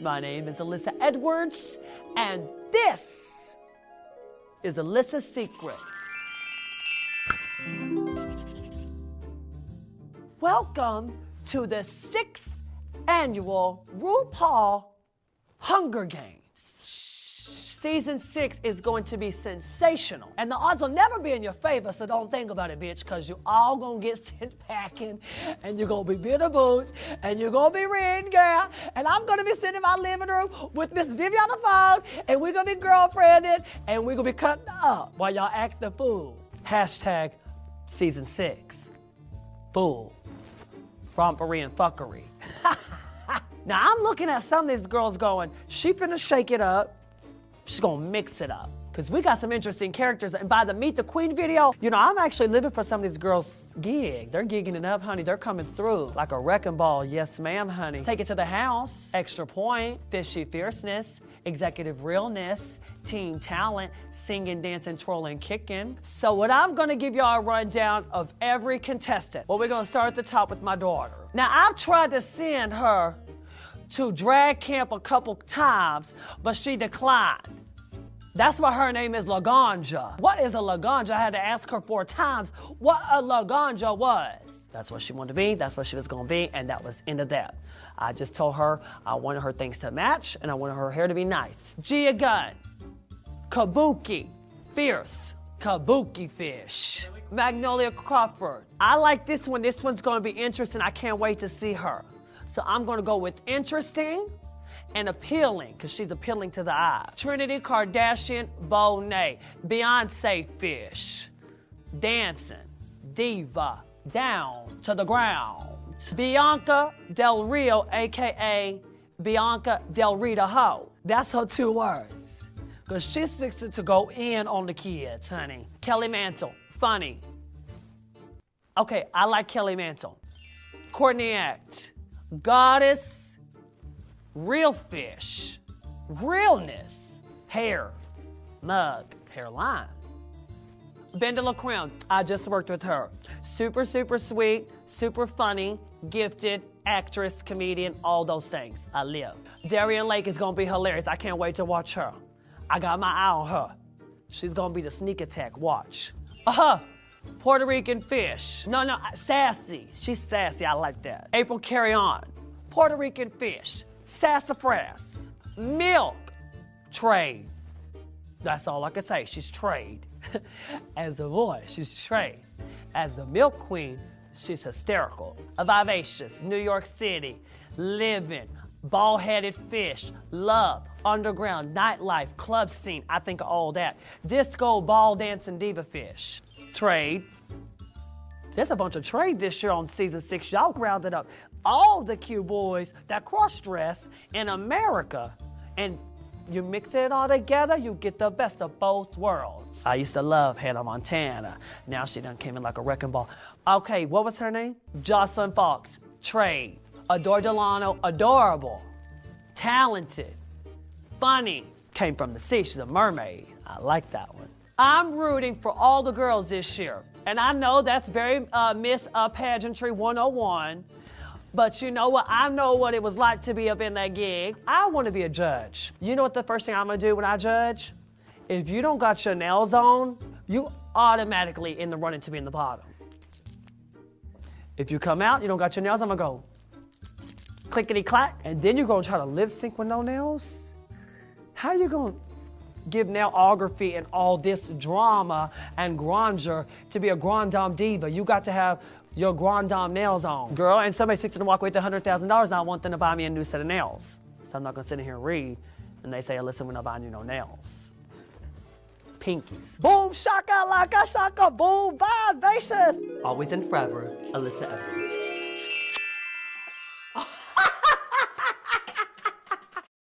My name is Alyssa Edwards, and this is Alyssa's Secret. Welcome to the sixth annual RuPaul Hunger Games. Season six is going to be sensational. And the odds will never be in your favor, so don't think about it, bitch, because you all gonna get sent packing, and you're gonna be bitter boots, and you're gonna be reading, girl. And I'm gonna be sitting in my living room with Miss Vivian on the phone, and we're gonna be girlfriending, and we're gonna be cutting up while y'all act the fool. Hashtag season six. Fool. Rompery and fuckery. now I'm looking at some of these girls going, she finna shake it up. She's gonna mix it up. Cause we got some interesting characters. And by the Meet the Queen video, you know, I'm actually living for some of these girls' gig. They're gigging it up, honey. They're coming through like a wrecking ball. Yes, ma'am, honey. Take it to the house. Extra point, fishy fierceness, executive realness, team talent, singing, dancing, trolling, kicking. So what I'm gonna give y'all a rundown of every contestant. Well, we're gonna start at the top with my daughter. Now, I've tried to send her to drag camp a couple times, but she declined. That's why her name is Laganja. What is a Laganja? I had to ask her four times what a Laganja was. That's what she wanted to be, that's what she was gonna be, and that was of that. I just told her I wanted her things to match and I wanted her hair to be nice. Gia Gunn, Kabuki, Fierce, Kabuki Fish, Magnolia Crawford. I like this one. This one's gonna be interesting. I can't wait to see her. So I'm gonna go with interesting and appealing, because she's appealing to the eye. Trinity Kardashian Bonet, Beyonce Fish, Dancing, Diva, Down to the Ground. Bianca Del Rio, aka Bianca Del Rita Ho. That's her two words. Because she sticks it to go in on the kids, honey. Kelly Mantle, funny. Okay, I like Kelly Mantle. Courtney Act, goddess, real fish, realness, hair, mug, hairline. BenDeLaCreme, I just worked with her. Super, super sweet, super funny, gifted, actress, comedian, all those things. I live. Darienne Lake is gonna be hilarious. I can't wait to watch her. I got my eye on her. She's gonna be the sneak attack. Watch. Uh huh. Puerto Rican fish. No, no, uh, sassy. She's sassy. I like that. April Carrión. Puerto Rican fish. Sassafras. Milk. Trade. That's all I can say. She's trade. As a boy, she's trade. As the milk queen, she's hysterical. A vivacious, New York City, living, ball headed fish, love, underground, nightlife, club scene. I think of all that. Disco, ball dancing diva fish. Trade. There's a bunch of trade this year on season six. Y'all rounded up all the cute boys that cross dress in America. And you mix it all together, you get the best of both worlds. I used to love Hannah Montana. Now she done came in like a wrecking ball. Okay, what was her name? Joslyn Fox. Trade. Adore Delano. Adorable. Talented. Funny. Came from the sea. She's a mermaid. I like that one. I'm rooting for all the girls this year. And I know that's very uh, Miss uh, Pageantry 101. But you know what? I know what it was like to be up in that gig. I want to be a judge. You know what the first thing I'm going to do when I judge? If you don't got your nails on, you automatically in the running to be in the bottom. If you come out, you don't got your nails, I'm going to go clickety clack, and then you're going to try to lip sync with no nails? How you going to give nailography and all this drama and grandeur to be a grand dame diva? You got to have your grand dame nails on. Girl, and somebody sticks to the walk with $100,000 and I want them to buy me a new set of nails. So I'm not gonna sit in here and read and they say, listen, we're not buying you no nails. Pinkies. Boom, shaka, laka, shaka, boom, vivacious. Always and forever, Alyssa Edwards.